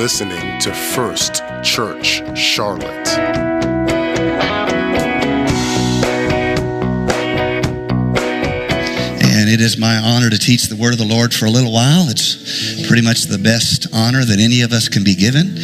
listening to First Church Charlotte. And it is my honor to teach the word of the Lord for a little while. It's pretty much the best honor that any of us can be given.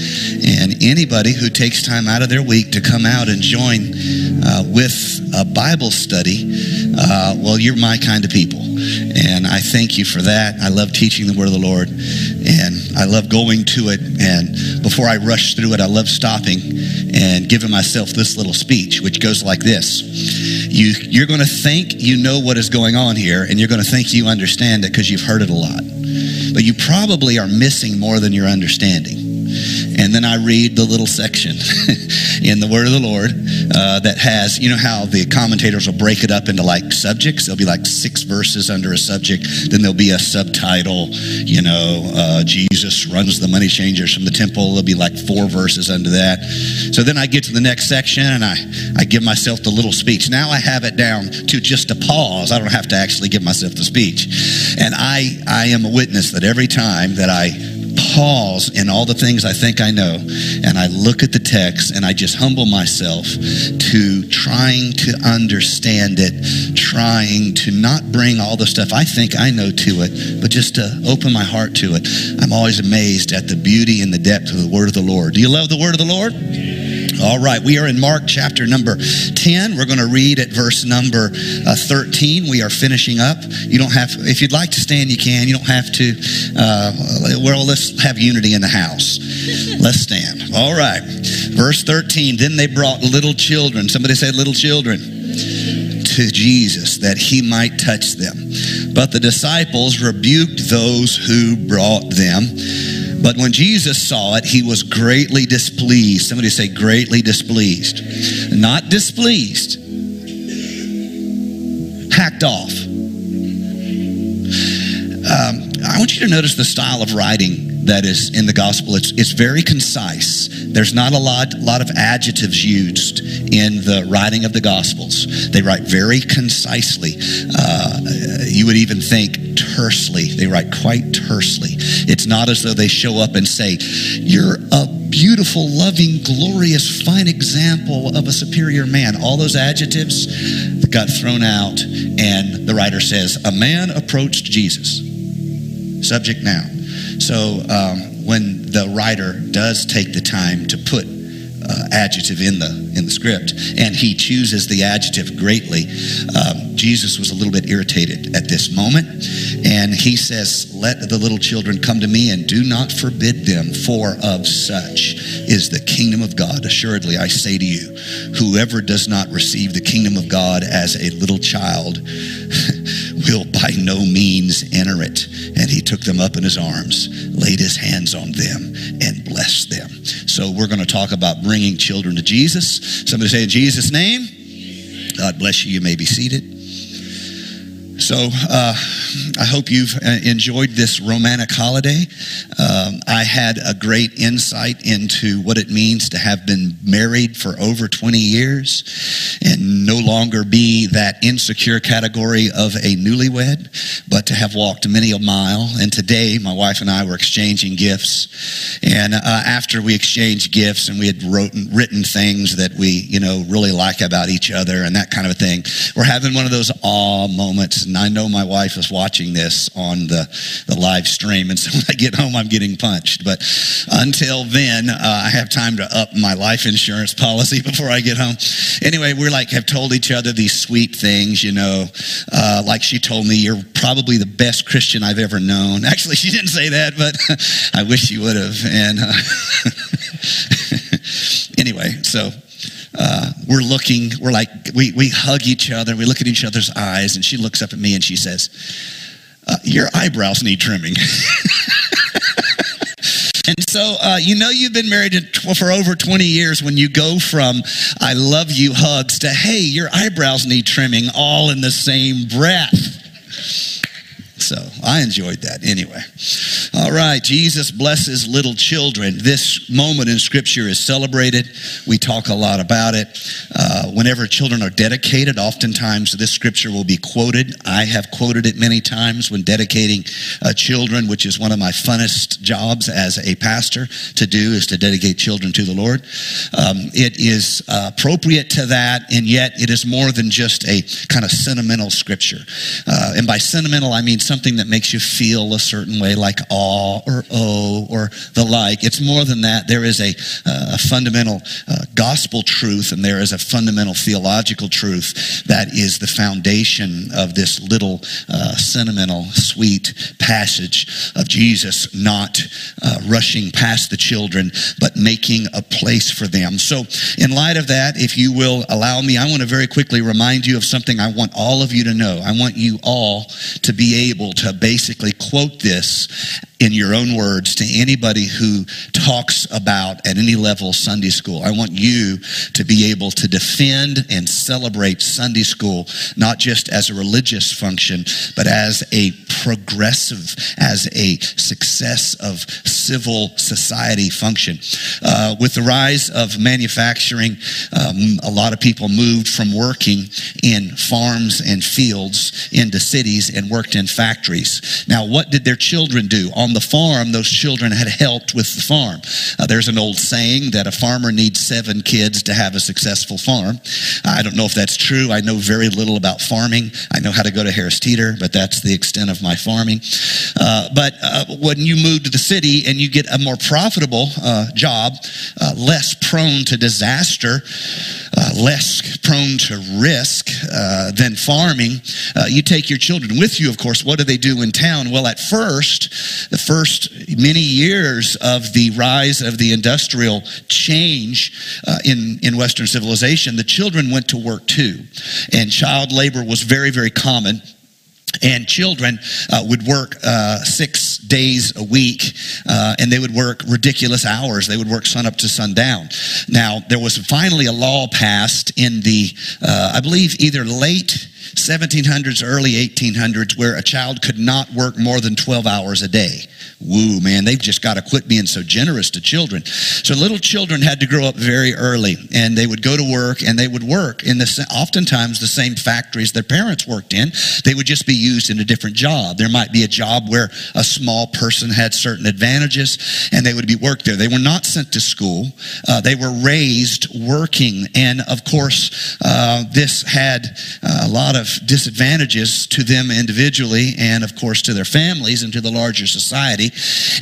And anybody who takes time out of their week to come out and join uh, with a Bible study, uh, well, you're my kind of people. And I thank you for that. I love teaching the word of the Lord. And I love going to it. And before I rush through it, I love stopping and giving myself this little speech, which goes like this. You, you're going to think you know what is going on here, and you're going to think you understand it because you've heard it a lot. But you probably are missing more than you're understanding. And then I read the little section in the Word of the Lord uh, that has, you know, how the commentators will break it up into like subjects. There'll be like six verses under a subject. Then there'll be a subtitle, you know, uh, Jesus runs the money changers from the temple. There'll be like four verses under that. So then I get to the next section and I, I give myself the little speech. Now I have it down to just a pause. I don't have to actually give myself the speech. And I, I am a witness that every time that I pause in all the things I think I know and I look at the text and I just humble myself to trying to understand it, trying to not bring all the stuff I think I know to it, but just to open my heart to it. I'm always amazed at the beauty and the depth of the word of the Lord. Do you love the word of the Lord? All right, we are in Mark chapter number 10. We're going to read at verse number uh, 13. We are finishing up. You don't have, if you'd like to stand, you can. You don't have to. Uh, well, let's have unity in the house. Let's stand. All right, verse 13. Then they brought little children. Somebody said, little children. To Jesus that he might touch them. But the disciples rebuked those who brought them. But when Jesus saw it, he was greatly displeased. Somebody say, greatly displeased. Not displeased, hacked off. Um, I want you to notice the style of writing that is in the gospel. It's, it's very concise. There's not a lot, lot of adjectives used in the writing of the gospels. They write very concisely. Uh, you would even think tersely. They write quite tersely. It's not as though they show up and say, You're a beautiful, loving, glorious, fine example of a superior man. All those adjectives got thrown out, and the writer says, A man approached Jesus. Subject now. So um, when the writer does take the time to put uh, adjective in the in the script, and he chooses the adjective greatly. Um, Jesus was a little bit irritated at this moment, and he says, "Let the little children come to me, and do not forbid them, for of such is the kingdom of God. Assuredly, I say to you, whoever does not receive the kingdom of God as a little child." will by no means enter it. And he took them up in his arms, laid his hands on them, and blessed them. So we're going to talk about bringing children to Jesus. Somebody say, in Jesus' name. God bless you. You may be seated. So uh, I hope you've uh, enjoyed this romantic holiday. Um, I had a great insight into what it means to have been married for over 20 years and no longer be that insecure category of a newlywed, but to have walked many a mile. And today, my wife and I were exchanging gifts. And uh, after we exchanged gifts and we had wrote, written things that we, you know, really like about each other and that kind of a thing, we're having one of those awe moments and I know my wife is watching this on the, the live stream, and so when I get home, I'm getting punched. But until then, uh, I have time to up my life insurance policy before I get home. Anyway, we're like, have told each other these sweet things, you know, uh, like she told me, you're probably the best Christian I've ever known. Actually, she didn't say that, but I wish she would have. And uh, anyway, so uh, we're looking, we're like, we, we hug each other, we look at each other's eyes, and she looks up at me and she says, uh, Your eyebrows need trimming. and so, uh, you know, you've been married for over 20 years when you go from I love you hugs to hey, your eyebrows need trimming all in the same breath. So I enjoyed that anyway. All right, Jesus blesses little children. This moment in Scripture is celebrated. We talk a lot about it. Uh, whenever children are dedicated, oftentimes this Scripture will be quoted. I have quoted it many times when dedicating uh, children, which is one of my funnest jobs as a pastor to do, is to dedicate children to the Lord. Um, it is uh, appropriate to that, and yet it is more than just a kind of sentimental Scripture. Uh, and by sentimental, I mean something that makes you feel a certain way, like awe or oh or the like. It's more than that. There is a, uh, a fundamental uh, gospel truth and there is a fundamental theological truth that is the foundation of this little uh, sentimental, sweet passage of Jesus not uh, rushing past the children, but making a place for them. So, in light of that, if you will allow me, I want to very quickly remind you of something I want all of you to know. I want you all to be able to basically quote this in your own words to anybody who talks about at any level Sunday school. I want you to be able to defend and celebrate Sunday school, not just as a religious function, but as a progressive, as a success of civil society function. Uh, with the rise of manufacturing, um, a lot of people moved from working in farms and fields into cities and worked in factories. Now, what did their children do? On the farm, those children had helped with the farm. Uh, there's an old saying that a farmer needs seven kids to have a successful farm. I don't know if that's true. I know very little about farming. I know how to go to Harris Teeter, but that's the extent of my farming. Uh, but uh, when you move to the city and you get a more profitable uh, job, uh, less prone to disaster, uh, less prone to risk than farming, you take your children with you, of course. What do they do in town? Well, at first, the first many years of the rise of the industrial change uh, in, in Western civilization, the children went to work too. And child labor was very, very common. And children uh, would work uh, six days a week uh, and they would work ridiculous hours. They would work sun up to sundown. Now there was finally a law passed in the uh, i believe either late 1700s early 1800s where a child could not work more than 12 hours a day Woo, man, they've just got to quit being so generous to children. So little children had to grow up very early, and they would go to work, and they would work in the oftentimes the same factories their parents worked in. They would just be used in a different job. There might be a job where a small person had certain advantages, and they would be worked there. They were not sent to school. Uh, they were raised working, and of course, uh, this had uh, a lot of disadvantages to them individually, and of course to their families and to the larger society.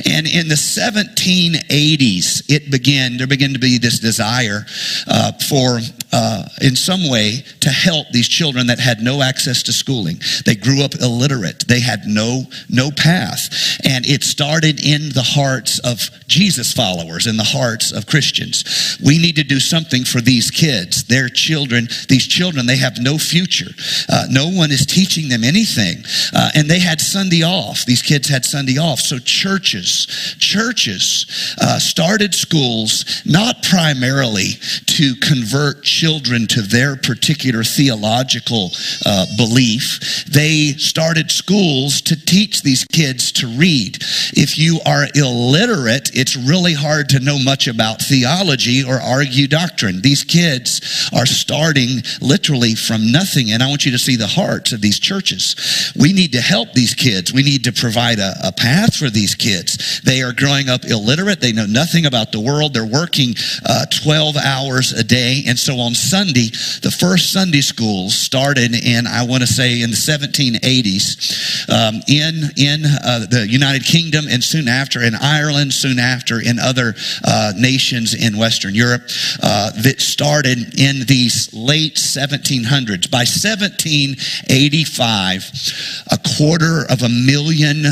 And in the 1780s, it began, there began to be this desire uh, for, uh, in some way, to help these children that had no access to schooling. They grew up illiterate. They had no, no path. And it started in the hearts of Jesus followers, in the hearts of Christians. We need to do something for these kids. Their children, these children, they have no future. Uh, no one is teaching them anything. Uh, and they had Sunday off. These kids had Sunday off. So churches, churches uh, started schools not primarily to convert children to their particular theological uh, belief. They started schools to teach these kids to read. If you are illiterate, it's really hard to know much about theology or argue doctrine. These kids are starting literally from nothing, and I want you to see the hearts of these churches. We need to help these kids. We need to provide a, a path for these kids. They are growing up illiterate. They know nothing about the world. They're working uh, 12 hours a day. And so on Sunday, the first Sunday schools started in, I want to say, in the 1780s um, in, in uh, the United Kingdom and soon after in Ireland, soon after in other uh, nations in Western Europe uh, that started in these late 1700s. By 1785, a quarter of a million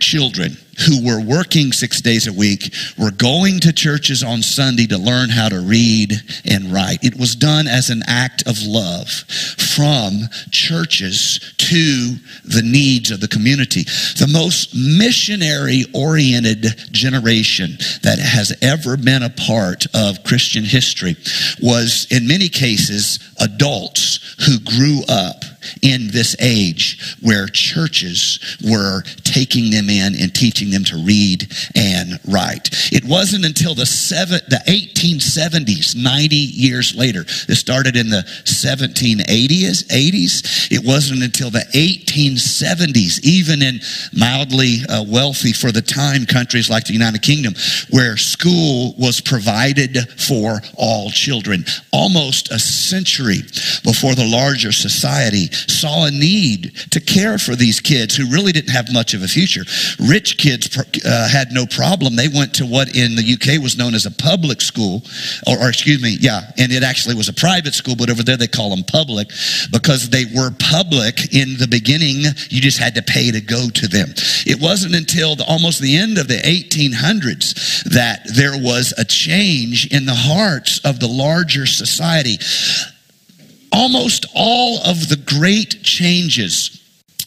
children who were working six days a week were going to churches on Sunday to learn how to read and write. It was done as an act of love from churches to the needs of the community. The most missionary oriented generation that has ever been a part of Christian history was, in many cases, adults who grew up in this age where churches were taking them in and teaching them to read and write. It wasn't until the seven, the 1870s, 90 years later, it started in the 1780s, 80s. It wasn't until the 1870s, even in mildly uh, wealthy for the time countries like the United Kingdom, where school was provided for all children. Almost a century before the larger society saw a need to care for these kids who really didn't have much of a future. Rich kids uh, had no problem. They went to what in the UK was known as a public school, or, or excuse me, yeah, and it actually was a private school, but over there they call them public because they were public in the beginning. You just had to pay to go to them. It wasn't until the, almost the end of the 1800s that there was a change in the hearts of the larger society almost all of the great changes.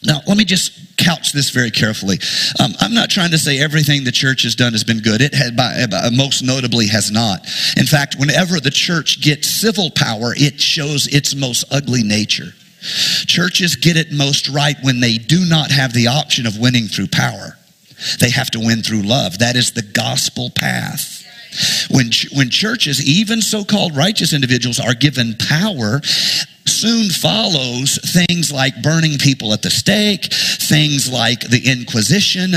Now, let me just couch this very carefully. Um, I'm not trying to say everything the church has done has been good. It had, by, by, most notably has not. In fact, whenever the church gets civil power, it shows its most ugly nature. Churches get it most right when they do not have the option of winning through power. They have to win through love. That is the gospel path. When, when churches, even so called righteous individuals, are given power, soon follows things like burning people at the stake, things like the Inquisition.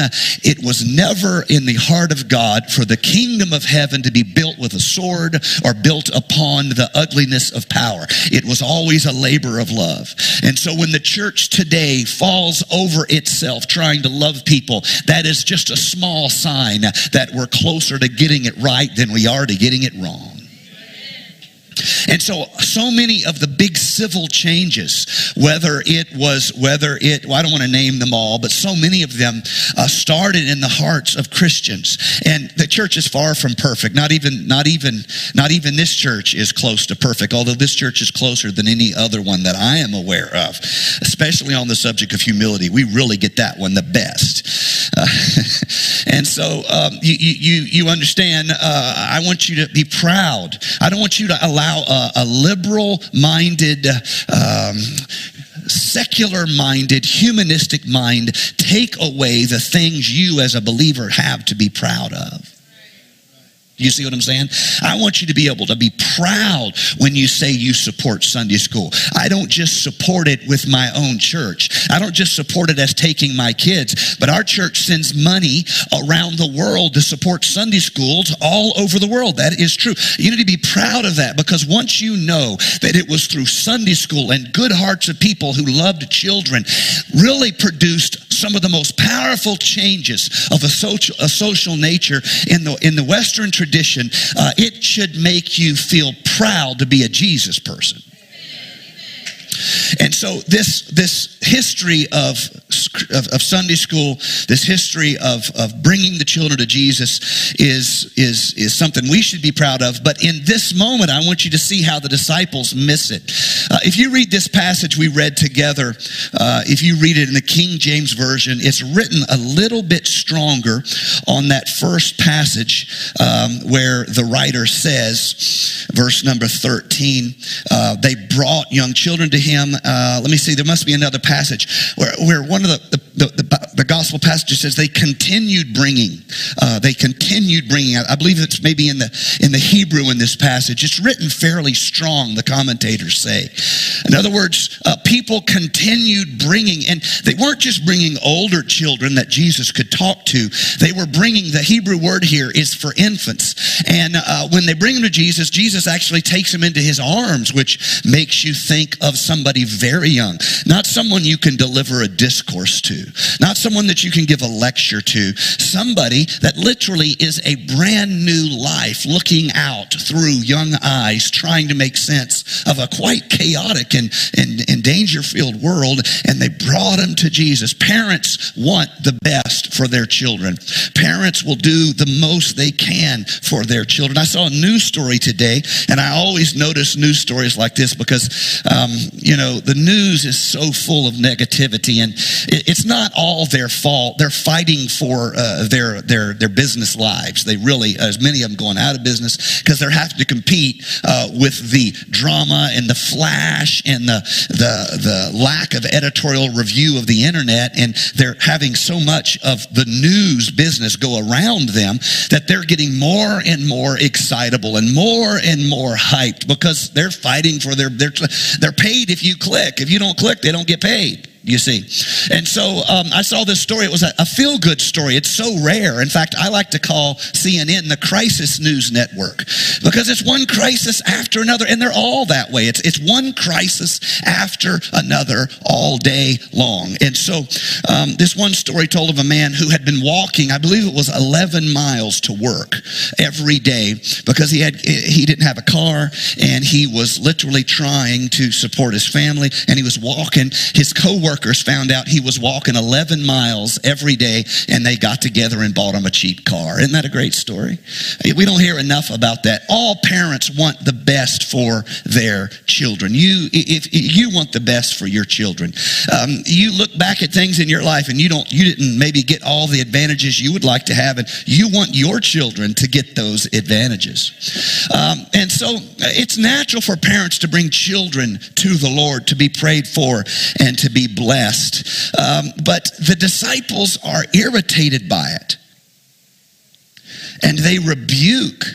It was never in the heart of God for the kingdom of heaven to be built with a sword or built upon the ugliness of power. It was always a labor of love. And so when the church today falls over itself trying to love people, that is just a small sign that we're closer to getting it right than we are to getting it wrong. And so, so many of the big civil changes, whether it was, whether it, well, I don't want to name them all, but so many of them uh, started in the hearts of Christians. And the church is far from perfect. Not even, not even, not even this church is close to perfect, although this church is closer than any other one that I am aware of, especially on the subject of humility. We really get that one the best. Uh, and so, um, you, you, you understand, uh, I want you to be proud. I don't want you to allow allow a, a liberal minded, um, secular minded, humanistic mind take away the things you as a believer have to be proud of. You see what I'm saying? I want you to be able to be proud when you say you support Sunday school. I don't just support it with my own church. I don't just support it as taking my kids, but our church sends money around the world to support Sunday schools all over the world. That is true. You need to be proud of that because once you know that it was through Sunday school and good hearts of people who loved children really produced some of the most powerful changes of a social, a social nature in the, in the Western tradition tradition, uh, it should make you feel proud to be a Jesus person. And so this this history of, of, of, Sunday school, this history of, of bringing the children to Jesus is, is, is something we should be proud of. But in this moment, I want you to see how the disciples miss it. Uh, if you read this passage we read together, uh, if you read it in the King James Version, it's written a little bit stronger on that first passage um, where the writer says, verse number 13, uh, they brought young children to him. Uh, let me see, there must be another passage where, where one of the, the, the, the gospel passage says they continued bringing. Uh, they continued bringing. I, I believe it's maybe in the, in the Hebrew in this passage. It's written fairly strong, the commentators say. In other words, uh, people continued bringing, and they weren't just bringing older children that Jesus could talk to. They were bringing, the Hebrew word here is for infants. And uh, when they bring them to Jesus, Jesus actually takes them into his arms, which makes you think of somebody very young, not someone you can deliver a discourse to, not someone that you can give a lecture to, somebody that literally is a brand new life looking out through young eyes, trying to make sense of a quite chaotic and, and, and danger filled world. And they brought him to Jesus. Parents want the best for their children. Parents will do the most they can for their children. I saw a news story today, and I always notice news stories like this because, um, you know, the news is so full of negativity, and it's not all there their fall. They're fighting for uh, their their their business lives. They really, as many of them, going out of business because they're having to compete uh, with the drama and the flash and the the the lack of editorial review of the internet, and they're having so much of the news business go around them that they're getting more and more excitable and more and more hyped because they're fighting for their they're they're paid if you click. If you don't click, they don't get paid you see. And so um, I saw this story. It was a, a feel good story. It's so rare. In fact, I like to call CNN the crisis news network because it's one crisis after another, and they're all that way. It's, it's one crisis after another all day long. And so um, this one story told of a man who had been walking, I believe it was 11 miles to work every day because he had he didn't have a car and he was literally trying to support his family and he was walking his coworker workers found out he was walking 11 miles every day and they got together and bought him a cheap car. Isn't that a great story? We don't hear enough about that. All parents want the best for their children. You, if you want the best for your children, um, you look back at things in your life and you don't, you didn't maybe get all the advantages you would like to have, and you want your children to get those advantages. Um, and so it's natural for parents to bring children to the Lord to be prayed for and to be blessed. Um, but the disciples are irritated by it. And they rebuke,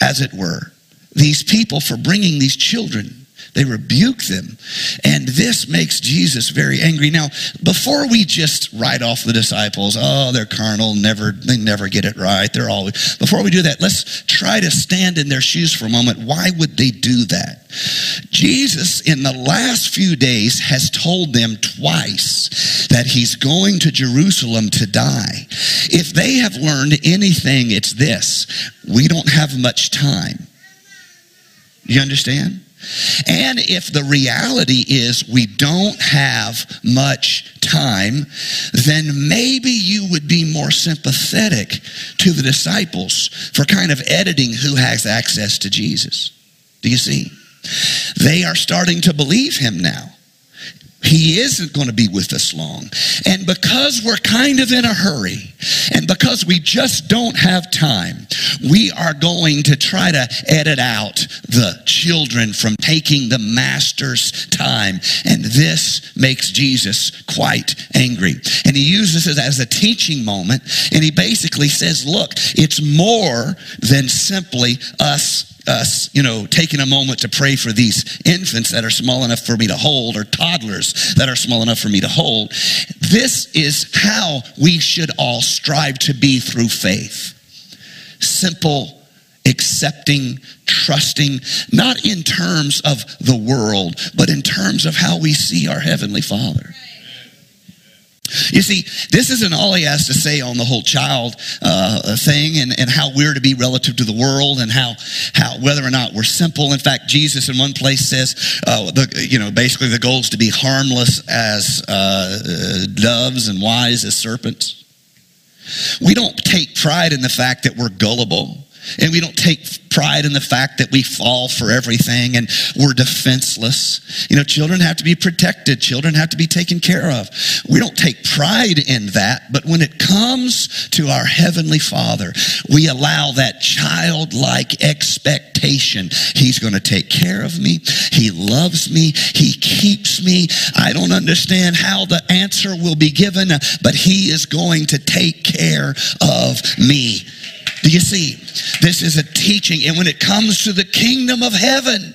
as it were, these people for bringing these children they rebuke them. And this makes Jesus very angry. Now, before we just write off the disciples, oh, they're carnal, never, they never get it right. They're always, before we do that, let's try to stand in their shoes for a moment. Why would they do that? Jesus, in the last few days, has told them twice that he's going to Jerusalem to die. If they have learned anything, it's this we don't have much time. You understand? And if the reality is we don't have much time, then maybe you would be more sympathetic to the disciples for kind of editing who has access to Jesus. Do you see? They are starting to believe him now. He isn't going to be with us long. And because we're kind of in a hurry, and because we just don't have time, we are going to try to edit out the children from taking the master's time. And this makes Jesus quite angry. And he uses it as a teaching moment. And he basically says, look, it's more than simply us us, you know, taking a moment to pray for these infants that are small enough for me to hold or toddlers that are small enough for me to hold. This is how we should all strive to be through faith. Simple, accepting, trusting, not in terms of the world, but in terms of how we see our Heavenly Father. You see, this isn't all he has to say on the whole child uh, thing and, and how we're to be relative to the world and how, how whether or not we're simple. In fact, Jesus in one place says, uh, the, you know, basically the goal is to be harmless as uh, doves and wise as serpents. We don't take pride in the fact that we're gullible. And we don't take pride in the fact that we fall for everything and we're defenseless. You know, children have to be protected, children have to be taken care of. We don't take pride in that, but when it comes to our Heavenly Father, we allow that childlike expectation. He's going to take care of me, He loves me, He keeps me. I don't understand how the answer will be given, but He is going to take care of me. Do you see? This is a teaching. And when it comes to the kingdom of heaven,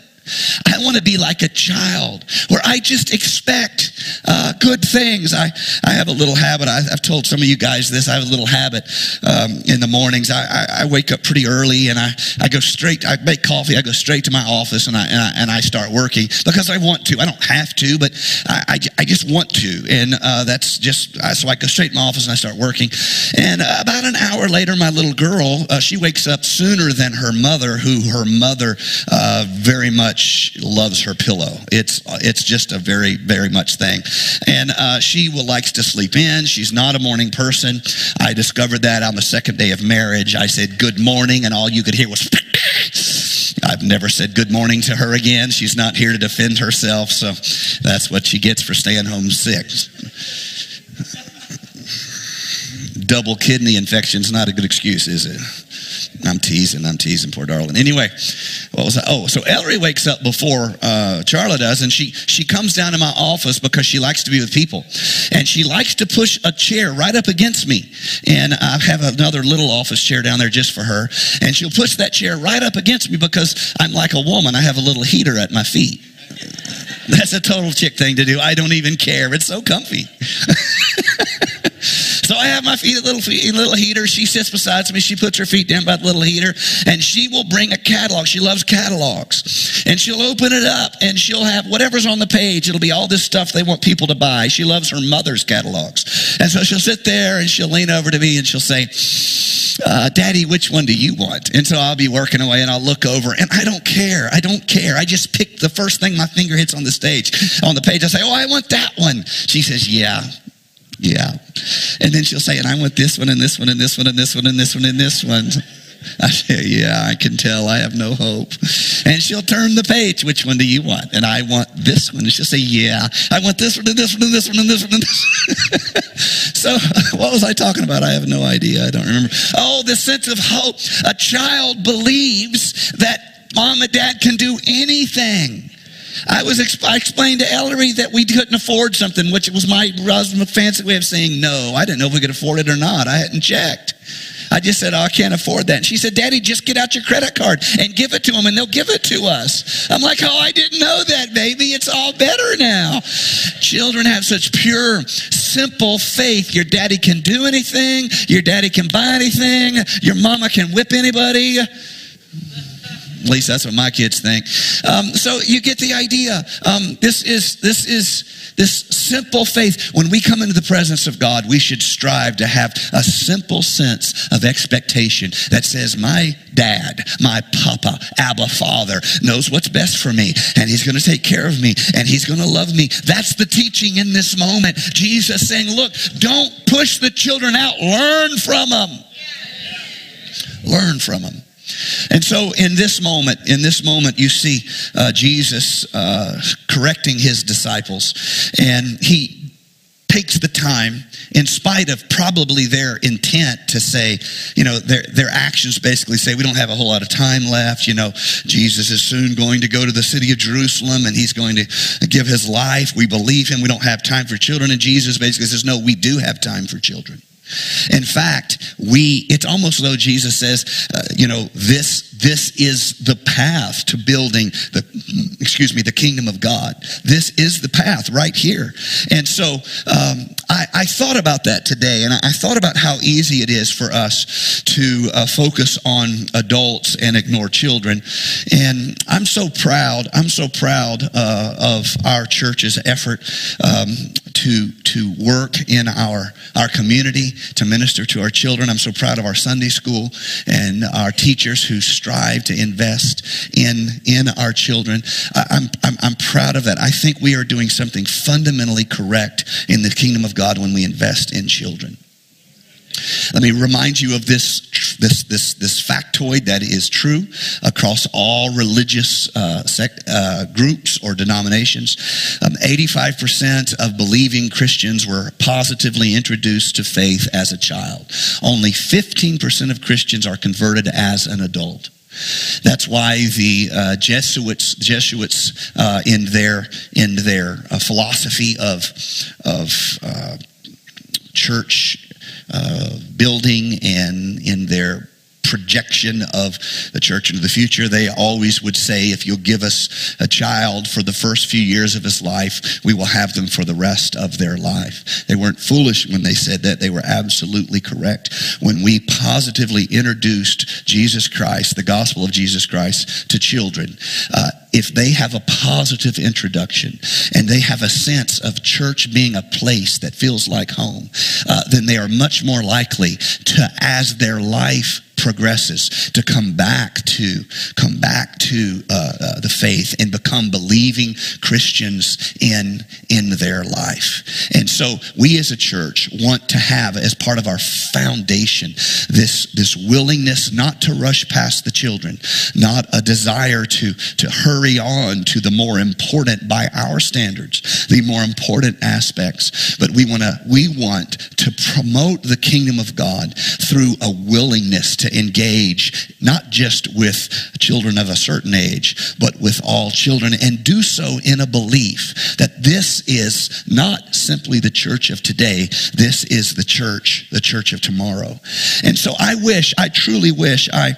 I want to be like a child where I just expect uh, good things. I, I have a little habit. I, have told some of you guys this. I have a little habit um, in the mornings. I, I, I, wake up pretty early and I, I go straight, I make coffee. I go straight to my office and I, and I, and I start working because I want to. I don't have to, but I, I, I just want to. And uh, that's just, uh, so I go straight to my office and I start working. And uh, about an hour later, my little girl, uh, she wakes up sooner than her mother, who her mother uh, very much much loves her pillow. It's it's just a very very much thing, and uh, she will likes to sleep in. She's not a morning person. I discovered that on the second day of marriage. I said good morning, and all you could hear was. I've never said good morning to her again. She's not here to defend herself, so that's what she gets for staying home sick. double kidney infection is not a good excuse, is it? I'm teasing, I'm teasing, poor darling. Anyway, what was that? Oh, so Ellery wakes up before uh, Charla does, and she she comes down to my office because she likes to be with people, and she likes to push a chair right up against me, and I have another little office chair down there just for her, and she'll push that chair right up against me because I'm like a woman. I have a little heater at my feet. That's a total chick thing to do. I don't even care. It's so comfy. Have my feet a little feet, little heater. She sits beside me. She puts her feet down by the little heater, and she will bring a catalog. She loves catalogs, and she'll open it up, and she'll have whatever's on the page. It'll be all this stuff they want people to buy. She loves her mother's catalogs, and so she'll sit there and she'll lean over to me and she'll say, uh, "Daddy, which one do you want?" And so I'll be working away, and I'll look over, and I don't care. I don't care. I just pick the first thing my finger hits on the stage, on the page. I say, "Oh, I want that one." She says, "Yeah." Yeah. And then she'll say, and I want this one and this one and this one and this one and this one and this one. I say, yeah, I can tell I have no hope. And she'll turn the page. Which one do you want? And I want this one. And she'll say, yeah, I want this one and this one and this one and this one and this So what was I talking about? I have no idea. I don't remember. Oh, the sense of hope. A child believes that mom and dad can do anything. I was I explained to Ellery that we couldn't afford something, which was my fancy way of saying no. I didn't know if we could afford it or not. I hadn't checked. I just said, oh, I can't afford that. And she said, Daddy, just get out your credit card and give it to them and they'll give it to us. I'm like, oh, I didn't know that, baby. It's all better now. Children have such pure, simple faith. Your daddy can do anything. Your daddy can buy anything. Your mama can whip anybody. At least that's what my kids think. Um, so you get the idea. Um, this is this is this simple faith. When we come into the presence of God, we should strive to have a simple sense of expectation that says, "My dad, my papa, Abba Father knows what's best for me, and He's going to take care of me, and He's going to love me." That's the teaching in this moment. Jesus saying, "Look, don't push the children out. Learn from them. Learn from them." And so, in this moment, in this moment, you see uh, Jesus uh, correcting his disciples, and he takes the time, in spite of probably their intent to say, you know, their, their actions basically say, we don't have a whole lot of time left. You know, Jesus is soon going to go to the city of Jerusalem and he's going to give his life. We believe him. We don't have time for children. And Jesus basically says, no, we do have time for children. In fact, we, it's almost though Jesus says, uh, you know, this, this is the path to building the, excuse me, the kingdom of God. This is the path right here. And so, um, I, I, thought about that today and I thought about how easy it is for us to uh, focus on adults and ignore children. And I'm so proud, I'm so proud uh, of our church's effort um, to, to work in our, our community to minister to our children. I'm so proud of our Sunday school and our teachers who strive to invest in, in our children. I'm, I'm, I'm proud of that. I think we are doing something fundamentally correct in the kingdom of God when we invest in children. Let me remind you of this, this, this, this factoid that is true across all religious uh, sect, uh, groups or denominations. Um, 85% of believing Christians were positively introduced to faith as a child. Only 15% of Christians are converted as an adult. That's why the uh, Jesuits, Jesuits uh, in their in their uh, philosophy of of uh, church uh, building and in their projection of the church into the future. They always would say, if you'll give us a child for the first few years of his life, we will have them for the rest of their life. They weren't foolish when they said that. They were absolutely correct. When we positively introduced Jesus Christ, the gospel of Jesus Christ, to children, uh, if they have a positive introduction and they have a sense of church being a place that feels like home, uh, then they are much more likely to, as their life progresses to come back to come back to uh, uh, the faith and become believing Christians in in their life. And so we as a church want to have as part of our foundation this this willingness not to rush past the children, not a desire to to hurry on to the more important by our standards, the more important aspects, but we want to we want to promote the kingdom of God through a willingness to engage not just with children of a certain age, but with all children and do so in a belief that this is not simply the church of today, this is the church, the church of tomorrow. And so I wish, I truly wish I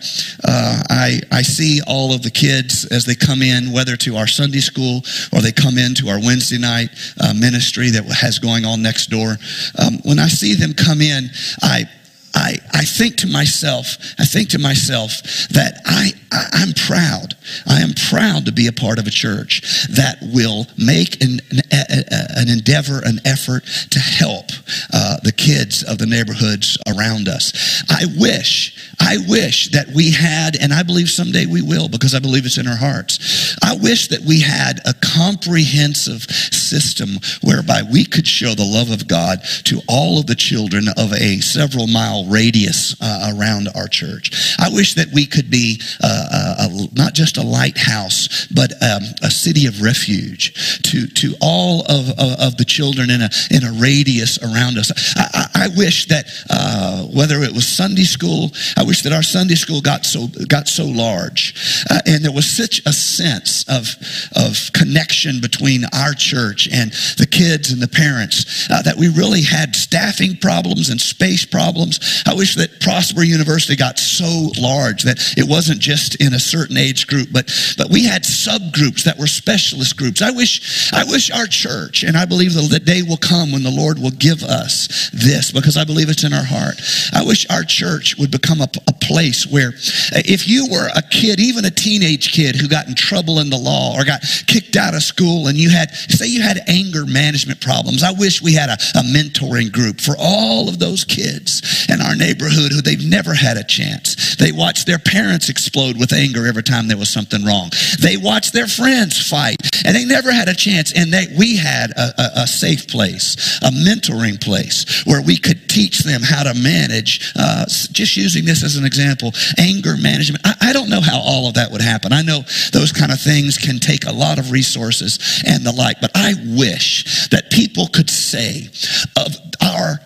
uh, I I see all of the kids as they come in, whether to our Sunday school or they come in to our Wednesday night uh, ministry that has going on next door. Um, when I see them come in, I I, I think to myself, I think to myself that I, I, am proud. I am proud to be a part of a church that will make an, an, an endeavor, an effort to help uh, the kids of the neighborhoods around us. I wish, I wish that we had, and I believe someday we will because I believe it's in our hearts. I wish that we had a comprehensive system whereby we could show the love of God to all of the children of a several mile radius uh, around our church. I wish that we could be uh, a, a, not just a lighthouse, but um, a city of refuge to, to all of, of, of, the children in a, in a radius around us. I, I, I wish that uh, whether it was Sunday school, I wish that our Sunday school got so, got so large uh, and there was such a sense of, of connection between our church and the kids and the parents uh, that we really had staffing problems and space problems I wish that Prosper University got so large that it wasn't just in a certain age group, but, but we had subgroups that were specialist groups. I wish, I wish our church, and I believe the day will come when the Lord will give us this because I believe it's in our heart. I wish our church would become a, a place where uh, if you were a kid, even a teenage kid who got in trouble in the law or got kicked out of school and you had, say you had anger management problems, I wish we had a, a mentoring group for all of those kids. in our neighborhood who they've never had a chance. They watched their parents explode with anger every time there was something wrong. They watched their friends fight and they never had a chance. And they, we had a, a, a safe place, a mentoring place where we could teach them how to manage, uh, just using this as an example, anger management. I, I don't know how all of that would happen. I know those kind of things can take a lot of resources and the like, but I wish that people could say of our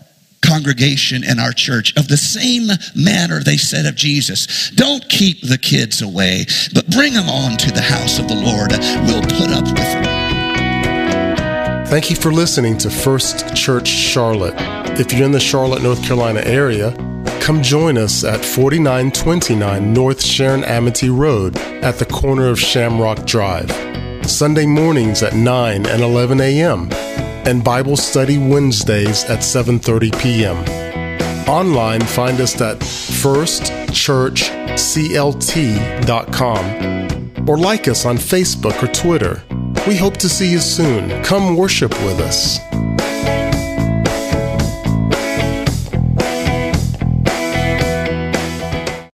congregation in our church of the same manner they said of Jesus. Don't keep the kids away, but bring them on to the house of the Lord. We'll put up with them. Thank you for listening to First Church Charlotte. If you're in the Charlotte, North Carolina area, come join us at 4929 North Sharon Amity Road at the corner of Shamrock Drive. Sunday mornings at 9 and 11 a.m and Bible study Wednesdays at 7:30 p.m. Online, find us at firstchurchclt.com or like us on Facebook or Twitter. We hope to see you soon. Come worship with us.